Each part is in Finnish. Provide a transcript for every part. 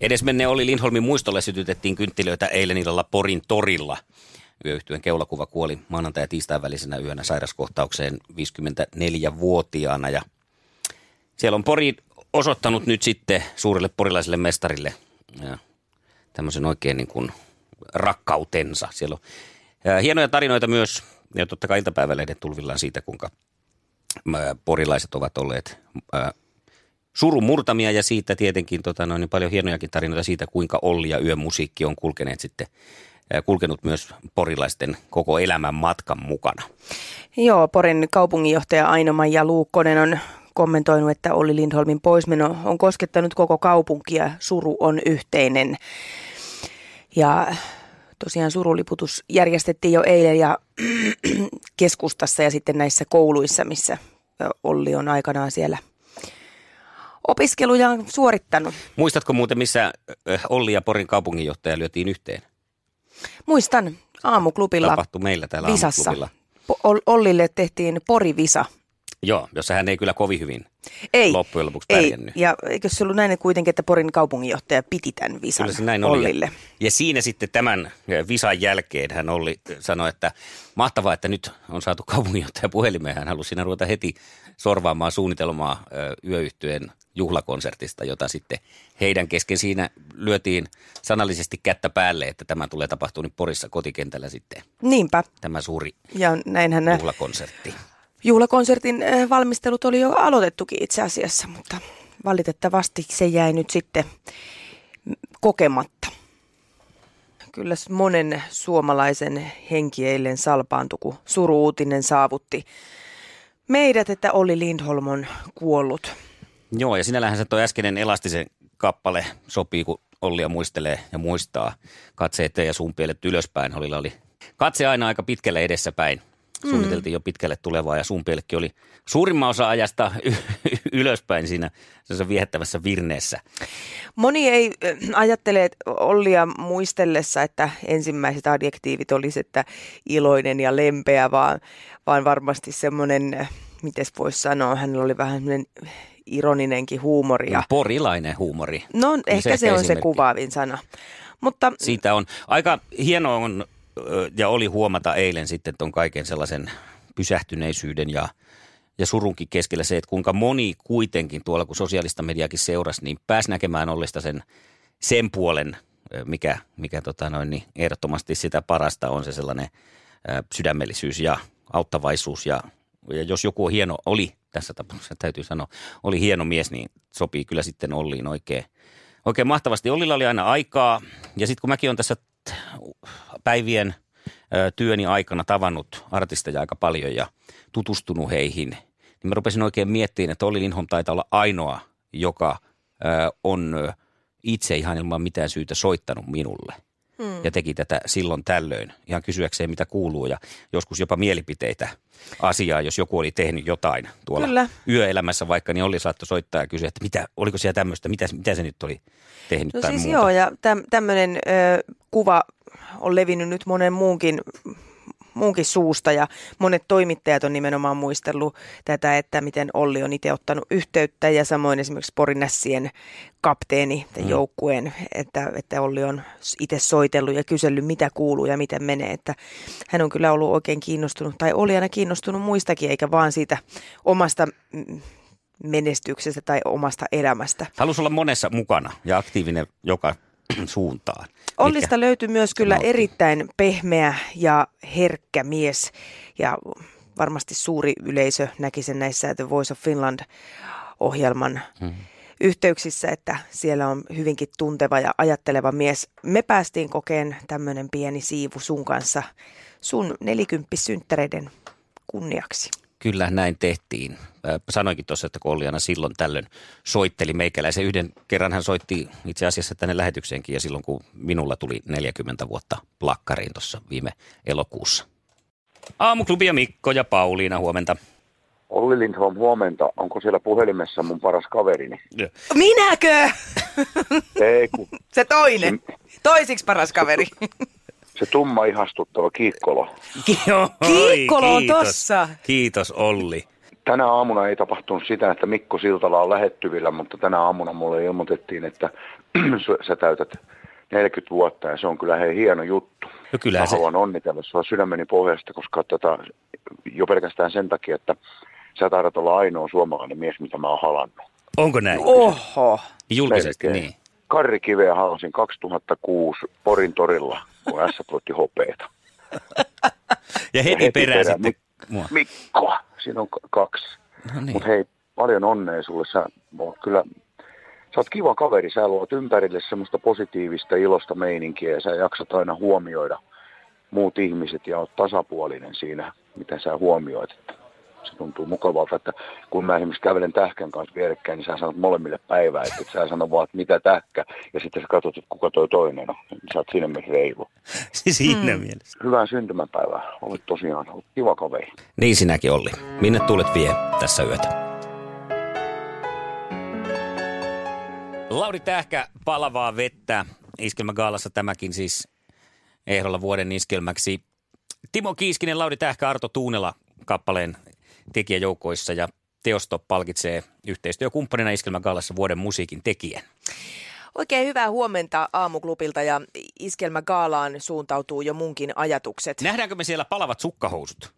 Edesmenne oli Lindholmin muistolle sytytettiin kynttilöitä eilen illalla Porin torilla. Yöyhtyön keulakuva kuoli maanantai- ja tiistain välisenä yönä sairaskohtaukseen 54-vuotiaana. Ja siellä on Pori osoittanut nyt sitten suurelle porilaiselle mestarille ja tämmöisen oikein niin kuin rakkautensa. Siellä on hienoja tarinoita myös, ja totta kai iltapäivälehden tulvillaan siitä, kuinka porilaiset ovat olleet surun murtamia ja siitä tietenkin tota, noin, niin paljon hienojakin tarinoita siitä, kuinka Olli ja yömusiikki on kulkeneet sitten kulkenut myös porilaisten koko elämän matkan mukana. Joo, Porin kaupunginjohtaja Aino-Maija Luukkonen on kommentoinut, että Olli Lindholmin poismeno on koskettanut koko kaupunkia. Suru on yhteinen. Ja tosiaan suruliputus järjestettiin jo eilen ja keskustassa ja sitten näissä kouluissa, missä Olli on aikanaan siellä opiskelujaan suorittanut. Muistatko muuten, missä äh, Olli ja Porin kaupunginjohtaja lyötiin yhteen? Muistan aamuklubilla Tapahtui meillä täällä Visassa. aamuklubilla. Po- Ollille tehtiin Pori-visa. Joo, jossa hän ei kyllä kovin hyvin Ei, loppujen lopuksi ei. pärjännyt. Ja eikö se ollut näin kuitenkin, että Porin kaupunginjohtaja piti tämän visan Kyllä se näin oli. Ollille? Ja, ja siinä sitten tämän eh, visan jälkeen hän oli, sanoi, että mahtavaa, että nyt on saatu kaupunginjohtaja puhelimeen. Hän halusi siinä ruveta heti sorvaamaan suunnitelmaa ö, yöyhtyeen juhlakonsertista, jota sitten heidän kesken siinä lyötiin sanallisesti kättä päälle, että tämä tulee tapahtua nyt Porissa kotikentällä sitten, Niinpä. tämä suuri Ja näinhän juhlakonsertti. juhlakonsertin eh, valmistelut oli jo aloitettukin itse asiassa, mutta valitettavasti se jäi nyt sitten kokematta. Kyllä monen suomalaisen henki eilen salpaantui, kun suruutinen saavutti meidät, että Olli Lindholm on kuollut. Joo, ja sinällähän se tuo äskeinen elastisen kappale sopii, kun Ollia muistelee ja muistaa katseet ja suunpielet ylöspäin. Ollilla oli katse aina aika pitkälle edessäpäin. Suunniteltiin jo pitkälle tulevaa ja suunpielekki oli suurimman osa ajasta ylöspäin siinä viehättävässä virneessä. Moni ei äh, ajattele Ollia muistellessa, että ensimmäiset adjektiivit olisi, että iloinen ja lempeä, vaan, vaan varmasti semmoinen, miten voisi sanoa, hänellä oli vähän semmoinen ironinenkin huumori. Ja, Porilainen huumori. no ehkä se ehkä on se kuvaavin sana. Mutta Siitä on aika hieno on ja oli huomata eilen sitten ton kaiken sellaisen pysähtyneisyyden ja, ja surunkin keskellä se, että kuinka moni kuitenkin tuolla, kun sosiaalista mediakin seurasi, niin pääsi näkemään Ollista sen, sen puolen, mikä, mikä tota noin, niin ehdottomasti sitä parasta on se sellainen sydämellisyys ja auttavaisuus ja, ja jos joku on hieno, oli tässä tapauksessa täytyy sanoa, oli hieno mies, niin sopii kyllä sitten Olliin oikein, oikein mahtavasti. Ollilla oli aina aikaa ja sitten kun mäkin olen tässä päivien työni aikana tavannut artisteja aika paljon ja tutustunut heihin, niin mä rupesin oikein miettimään, että Olli Lindholm taitaa olla ainoa, joka on itse ihan ilman mitään syytä soittanut minulle. Hmm. Ja teki tätä silloin tällöin, ihan kysyäkseen mitä kuuluu ja joskus jopa mielipiteitä asiaa, jos joku oli tehnyt jotain tuolla Kyllä. yöelämässä vaikka, niin Olli saattoi soittaa ja kysyä, että mitä, oliko siellä tämmöistä, mitä, mitä se nyt oli tehnyt no tai siis muuta. joo, ja täm, tämmöinen ö, kuva on levinnyt nyt monen muunkin muunkin suusta ja monet toimittajat on nimenomaan muistellut tätä, että miten Olli on itse ottanut yhteyttä ja samoin esimerkiksi Porinässien kapteeni mm. joukkueen, että, että Olli on itse soitellut ja kysellyt mitä kuuluu ja miten menee, että hän on kyllä ollut oikein kiinnostunut tai oli aina kiinnostunut muistakin eikä vaan siitä omasta mm, menestyksestä tai omasta elämästä. Halusi olla monessa mukana ja aktiivinen joka suuntaan. Ollista Mikä- löytyi myös kyllä erittäin pehmeä ja herkkä mies ja varmasti suuri yleisö näki sen näissä The Voice of Finland-ohjelman Mhm. yhteyksissä, että siellä on hyvinkin tunteva ja ajatteleva mies. Me päästiin kokeen tämmöinen pieni siivu sun kanssa sun nelikymppissynttäreiden kunniaksi. Kyllä näin tehtiin. Sanoinkin tuossa, että kun Olliana silloin tällöin soitteli meikäläisen. Yhden kerran hän soitti itse asiassa tänne lähetykseenkin ja silloin kun minulla tuli 40 vuotta plakkariin tuossa viime elokuussa. Aamuklubi ja Mikko ja Pauliina, huomenta. Olli Lindholm, huomenta. Onko siellä puhelimessa mun paras kaverini? Minäkö? Ei, kun Se toinen. Toisiksi paras kaveri. se tumma ihastuttava Kiikkolo. Joo, Kiikkolo on kiitos. tossa. Kiitos Olli. Tänä aamuna ei tapahtunut sitä, että Mikko Siltala on lähettyvillä, mutta tänä aamuna mulle ilmoitettiin, että sä täytät 40 vuotta ja se on kyllä hei hieno juttu. No kyllähän Mä se, haluan onnitella sua sydämeni pohjasta, koska tota, jo pelkästään sen takia, että sä taidat olla ainoa suomalainen mies, mitä mä oon halannut. onko näin? Oho. Julkisesti, Melkein. niin. Karri Kiveä halasin 2006 Porin torilla, kun S voitti hopeeta. Ja heti, heti perään perään sitten mua. Mikko, siinä on kaksi. No niin. Mutta hei, paljon onnea sulle. Sä oot kyllä, sä oot kiva kaveri. Sä luot ympärille semmoista positiivista, ilosta meininkiä ja sä jaksat aina huomioida muut ihmiset ja oot tasapuolinen siinä, mitä sä huomioit. Että se tuntuu mukavalta, että kun mä esimerkiksi kävelen tähkän kanssa vierekkäin, niin sä sanot molemmille päivää, että et sä sano vaan, että mitä tähkä, ja sitten sä katsot, että kuka toi toinen on. Sä oot siinä mielessä reilu. Siinä mm. mielessä. Hyvää syntymäpäivää. Olet tosiaan olet kiva kaveri. Niin sinäkin Olli. Minne tuulet vie tässä yötä? Lauri Tähkä, palavaa vettä. Iskelmägaalassa tämäkin siis ehdolla vuoden iskelmäksi. Timo Kiiskinen, Lauri Tähkä, Arto Tuunela kappaleen tekijäjoukoissa ja Teosto palkitsee yhteistyökumppanina Iskelmägaalassa vuoden musiikin tekijän. Oikein hyvää huomenta aamuklubilta ja Iskelmä Gaalaan suuntautuu jo munkin ajatukset. Nähdäänkö me siellä palavat sukkahousut?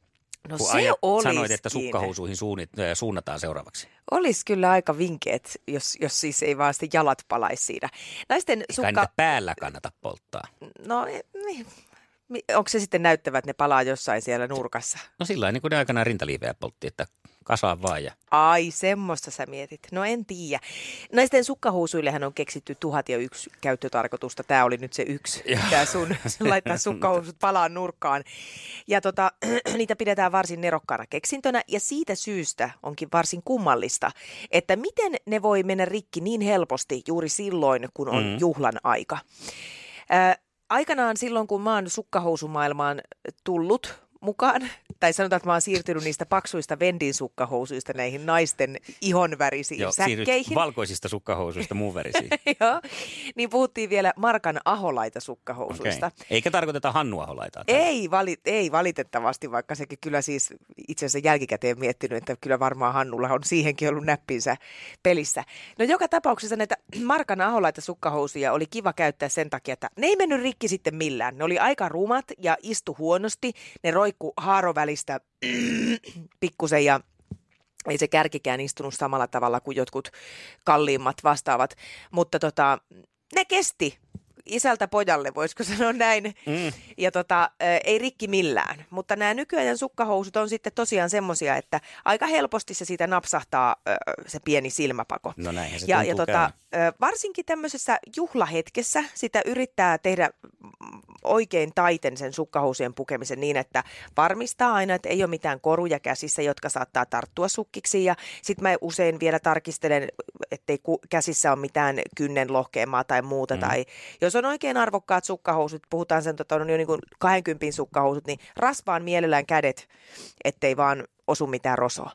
No Kun se ajat- olisikin. sanoit, että sukkahousuihin suunnit, äh, suunnataan seuraavaksi. Olisi kyllä aika vinkeet, jos, jos siis ei vaan sitten jalat palaisi siinä. Naisten Kai sukka... päällä kannata polttaa. No, niin. Onko se sitten näyttävät, että ne palaa jossain siellä nurkassa? No sillä niin kuin ne aikanaan rintaliiveä poltti, että kasaa vaan ja Ai, semmoista sä mietit. No en tiedä. Naisten sukkahousuillehan on keksitty tuhat ja yksi käyttötarkoitusta. Tämä oli nyt se yksi. Tämä sun laittaa sukkahousut palaan nurkkaan. Ja tota, niitä pidetään varsin nerokkaana keksintönä ja siitä syystä onkin varsin kummallista, että miten ne voi mennä rikki niin helposti juuri silloin, kun on Mm. juhlan aika. Ää, aikanaan silloin, kun mä oon sukkahousumaailmaan tullut mukaan, tai sanotaan, että mä oon siirtynyt niistä paksuista vendin sukkahousuista näihin naisten ihonvärisiin Joo, säkkeihin. valkoisista sukkahousuista muun värisiin. Joo, niin puhuttiin vielä Markan aholaita sukkahousuista. Okay. Eikä tarkoiteta Hannu Aholaitaa. Ei, vali, ei valitettavasti, vaikka sekin kyllä siis itse asiassa jälkikäteen miettinyt, että kyllä varmaan Hannulla on siihenkin ollut näppinsä pelissä. No joka tapauksessa näitä Markan aholaita sukkahousuja oli kiva käyttää sen takia, että ne ei mennyt rikki sitten millään. Ne oli aika rumat ja istu huonosti. Ne roikku haarovälistä pikkusen ja ei se kärkikään istunut samalla tavalla kuin jotkut kalliimmat vastaavat, mutta tota, ne kesti isältä pojalle, voisiko sanoa näin. Mm. Ja tota, ei rikki millään. Mutta nämä nykyajan sukkahousut on sitten tosiaan semmosia, että aika helposti se siitä napsahtaa se pieni silmäpako. No näinhän se ja, ja tota, varsinkin tämmöisessä juhlahetkessä sitä yrittää tehdä oikein taiten sen sukkahousujen pukemisen niin, että varmistaa aina, että ei ole mitään koruja käsissä, jotka saattaa tarttua sukkiksi. Ja sitten mä usein vielä tarkistelen, ettei käsissä ole mitään kynnen lohkeamaa tai muuta. Mm. Tai jos on oikein arvokkaat sukkahousut, puhutaan sen tota, on jo niin kuin 20 sukkahousut, niin rasvaan mielellään kädet, ettei vaan osu mitään rosoa.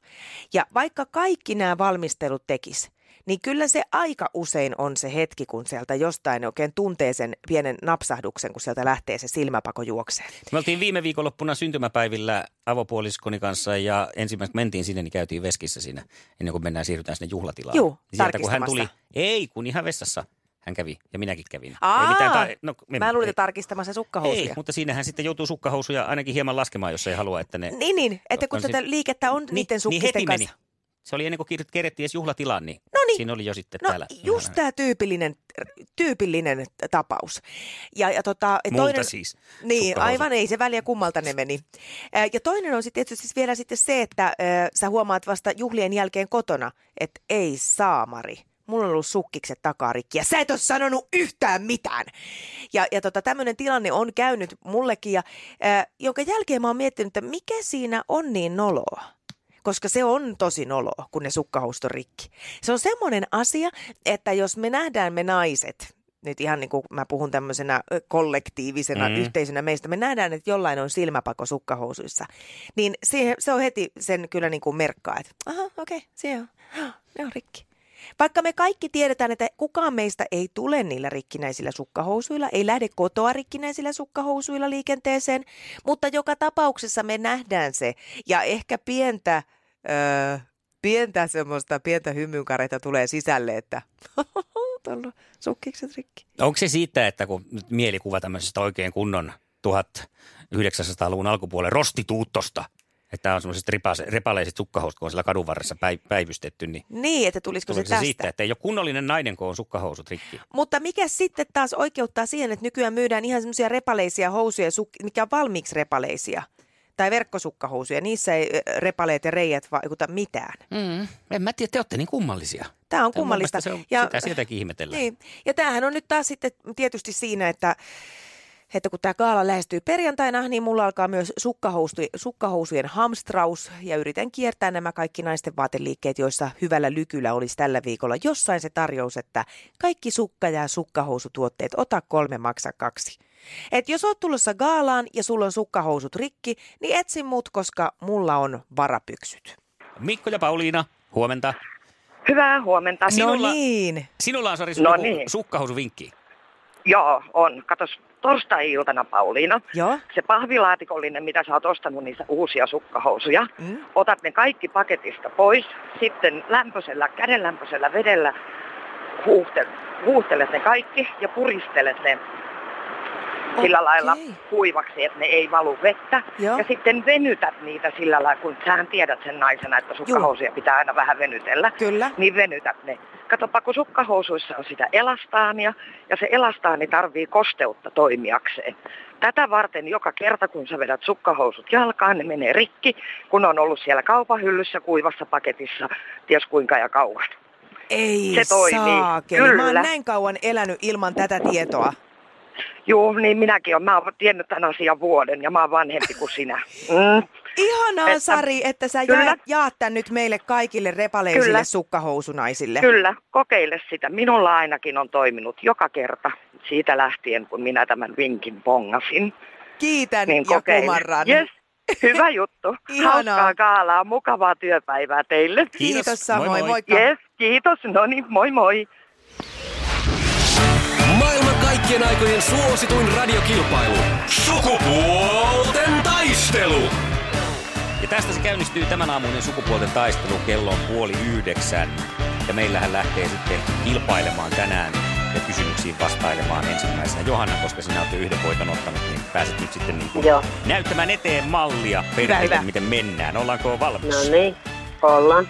Ja vaikka kaikki nämä valmistelut tekis, niin kyllä se aika usein on se hetki, kun sieltä jostain oikein tuntee sen pienen napsahduksen, kun sieltä lähtee se silmäpako juokseen. Me oltiin viime viikonloppuna syntymäpäivillä avopuoliskoni kanssa ja ensimmäiseksi mentiin sinne, niin käytiin veskissä siinä ennen kuin mennään siirrytään sinne juhlatilaan. Juu, Sieltä kun hän tuli, ei kun ihan vessassa hän kävi ja minäkin kävin. Aa, ei mitään ta- no, Mä luulin, että tarkistamassa sukkahousuja. ei, mutta siinähän sitten joutuu sukkahousuja ainakin hieman laskemaan, jos ei halua, että ne... Niin, niin, että kun On tätä sit- liikettä on niin, niiden niin sukkisten heti kanssa. meni. Se oli ennen kuin kerettiin edes juhlatilaan, niin, Noniin. siinä oli jo sitten No täällä. just tämä tyypillinen, tyypillinen tapaus. Ja, ja tota, Multa toinen, siis. Niin, aivan ei se väliä kummalta ne meni. Ja toinen on sitten tietysti siis vielä sitten se, että ää, sä huomaat vasta juhlien jälkeen kotona, että ei saamari. Mulla on ollut sukkikset takarikki ja sä et ole sanonut yhtään mitään. Ja, ja tota, tämmöinen tilanne on käynyt mullekin, ja, ää, jonka jälkeen mä oon miettinyt, että mikä siinä on niin noloa. koska se on tosi nolo, kun ne sukkahousut on rikki. Se on semmoinen asia, että jos me nähdään me naiset, nyt ihan niin kuin mä puhun tämmöisenä kollektiivisena mm. yhteisönä meistä, me nähdään, että jollain on silmäpako sukkahousuissa, niin se, se on heti sen kyllä niin kuin merkkaa, että aha, okei, okay, se on, ne on rikki. Vaikka me kaikki tiedetään, että kukaan meistä ei tule niillä rikkinäisillä sukkahousuilla, ei lähde kotoa rikkinäisillä sukkahousuilla liikenteeseen, mutta joka tapauksessa me nähdään se ja ehkä pientä, öö, pientä semmoista, pientä hymynkareita tulee sisälle, että tuolla sukkikset rikki. Onko se siitä, että kun mielikuva tämmöisestä oikein kunnon 1900-luvun alkupuolen rostituuttosta, että tämä on semmoiset repaleiset sukkahousut, kun on siellä kadun varressa päivystetty. Niin, niin että tulisiko se, se tästä? siitä, että ei ole kunnollinen nainen, kun on sukkahousut rikki. Mutta mikä sitten taas oikeuttaa siihen, että nykyään myydään ihan semmoisia repaleisia housuja, mikä on valmiiksi repaleisia? Tai verkkosukkahousuja, niissä ei repaleet ja reijät vaikuta mitään. Mm, en mä tiedä, te olette niin kummallisia. Tämä on kummallista. Se on, ja, sitä sieltäkin ihmetellään. Niin. Ja tämähän on nyt taas sitten tietysti siinä, että että kun tämä kaala lähestyy perjantaina, niin mulla alkaa myös sukkahousu, sukkahousujen hamstraus ja yritän kiertää nämä kaikki naisten vaateliikkeet, joissa hyvällä lykyllä olisi tällä viikolla jossain se tarjous, että kaikki sukka- ja sukkahousutuotteet, ota kolme, maksa kaksi. Et jos oot tulossa gaalaan ja sulla on sukkahousut rikki, niin etsi mut, koska mulla on varapyksyt. Mikko ja Pauliina, huomenta. Hyvää huomenta. Sinulla, no niin. Sinulla on Sari no niin. sukkahousuvinkki. Joo, on. Katos, torstai-iltana Pauliina. Joo. Se pahvilaatikollinen, mitä sä oot ostanut niissä uusia sukkahousuja, mm. otat ne kaikki paketista pois, sitten lämpöisellä, kädenlämpöisellä vedellä huuhtelet, huuhtelet ne kaikki ja puristelet ne sillä okay. lailla kuivaksi, että ne ei valu vettä. Joo. Ja sitten venytät niitä sillä lailla, kun sähän tiedät sen naisena, että sukkahousuja Joo. pitää aina vähän venytellä. Kyllä. Niin venytät ne. Katsopa, kun sukkahousuissa on sitä elastaania, ja se elastaani tarvii kosteutta toimijakseen. Tätä varten joka kerta, kun sä vedät sukkahousut jalkaan, ne menee rikki, kun on ollut siellä kaupahyllyssä kuivassa paketissa, ties kuinka ja kauan. Ei se toimii. Saakeli. Kyllä. Mä oon näin kauan elänyt ilman tätä tietoa. Joo, niin minäkin olen. Mä oon tiennyt tämän asian vuoden ja mä oon vanhempi kuin sinä. Mm. Ihanaa, että, Sari, että sä kyllä. jaat, jaat tämän nyt meille kaikille repaleisille kyllä. sukkahousunaisille. Kyllä, kokeile sitä. Minulla ainakin on toiminut joka kerta siitä lähtien, kun minä tämän vinkin pongasin. Kiitän niin ja kokeile. kumarran. Yes. Hyvä juttu. Hauskaa kaalaa, mukavaa työpäivää teille. Kiitos, kiitos samoin, moi, moi. moikka. Yes, kiitos, no niin, moi moi. Maailman kaikkien aikojen suosituin radiokilpailu. Sukupuolten taistelu. Ja tästä se käynnistyy tämän aamuinen sukupuolten taistelu kello on puoli yhdeksän. Ja meillähän lähtee sitten kilpailemaan tänään ja kysymyksiin vastailemaan ensimmäisenä Johanna, koska sinä olet jo yhden voiton ottanut, niin pääset nyt sitten niin kuin näyttämään eteen mallia perheelle, miten mennään. Ollaanko valmis? No niin, ollaan.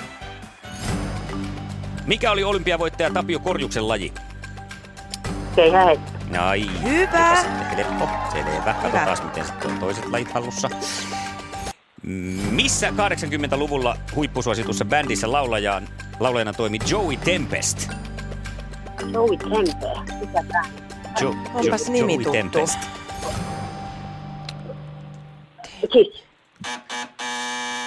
Mikä oli olympiavoittaja Tapio Korjuksen laji? Keihäheitto. Ai, Hyvä. Sitten helppo, selvä. Katsotaan, miten sitten on toiset lajit hallussa. Missä 80-luvulla huippusuositussa bändissä laulajaan, laulajana toimi Joey Tempest? Joey Tempest? Mikä tämä? Jo, Onpas jo, nimi Joey tuttu. Tempest. Kiitos.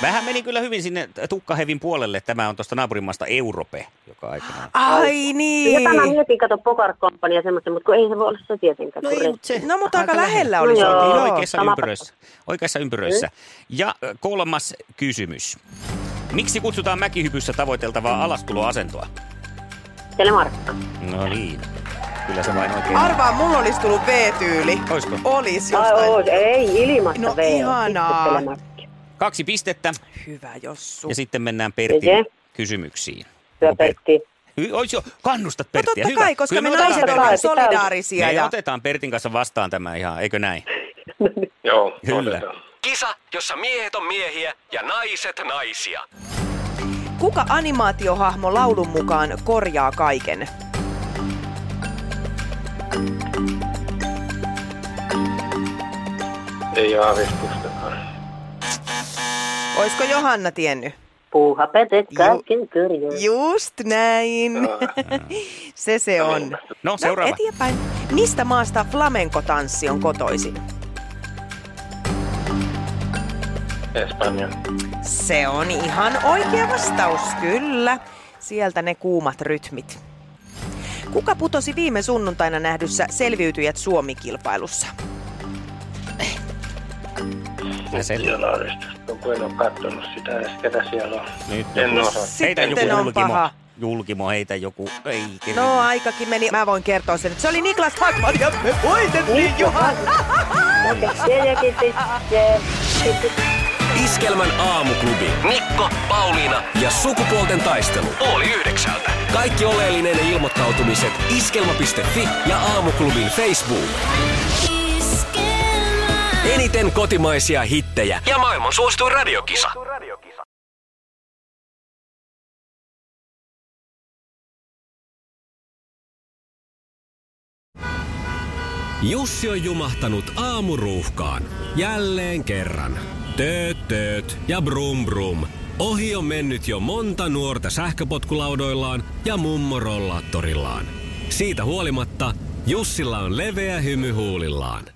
Vähän meni kyllä hyvin sinne tukkahevin puolelle. Tämä on tuosta naapurimaasta Europe, joka aikanaan... Ai niin. Ja tämä mietin, kato Poker Company ja semmoista, mutta kun ei se voi olla se tietenkään. No, ei, se, no mutta aika, aika lähellä oli no, joo, oikeassa ympyröissä. Oikeassa ympyröissä. Ja kolmas kysymys. Miksi kutsutaan mäkihypyssä tavoiteltavaa alastuloasentoa? Telemarkka. No niin. Kyllä se vain oikein. Arvaa, mulla olisi tullut V-tyyli. Olisiko? Olisi jostain. Ai, ei, ilmasta no, V. ihanaa. Kaksi pistettä. Hyvä, Jossu. Ja sitten mennään Pertin Eje. kysymyksiin. Hyvä Pertti. Ois jo, kannustat Perttiä. No totta kai, koska Kyllä me, me naiset olemme solidaarisia. Me ja... otetaan Pertin kanssa vastaan tämä ihan, eikö näin? Joo, Kyllä. Kisa, jossa miehet on miehiä ja naiset naisia. Kuka animaatiohahmo laulun mukaan korjaa kaiken? Ei aavistustakaan. Oisko Johanna tiennyt? Puuhapetet kaiken Ju- Just näin. se se on. No, seuraava. No, eteenpäin. Mistä maasta flamenco-tanssi on kotoisin? Espanja. Se on ihan oikea vastaus, kyllä. Sieltä ne kuumat rytmit. Kuka putosi viime sunnuntaina nähdyssä selviytyjät Suomi-kilpailussa? Tielaaristosta, kun en ole katsonut sitä edes, ketä siellä on. Nyt En joku- osaa. Heitä joku Sitten on julkimo. paha. Julkimo, heitä joku. Ei. No aikakin meni. Mä voin kertoa sen, se oli Niklas Hackman ja me voitettiin Juhan. Kiitti. Iskelmän aamuklubi. Mikko, Pauliina ja sukupuolten taistelu. Oli yhdeksältä. Kaikki oleellinen ilmoittautumiset iskelma.fi ja aamuklubin Facebook. Eniten kotimaisia hittejä ja maailman suosituin radiokisa. Jussi on jumahtanut aamuruuhkaan. Jälleen kerran. Tööt, tööt ja brum brum. Ohi on mennyt jo monta nuorta sähköpotkulaudoillaan ja mummorollaattorillaan. Siitä huolimatta Jussilla on leveä hymy huulillaan.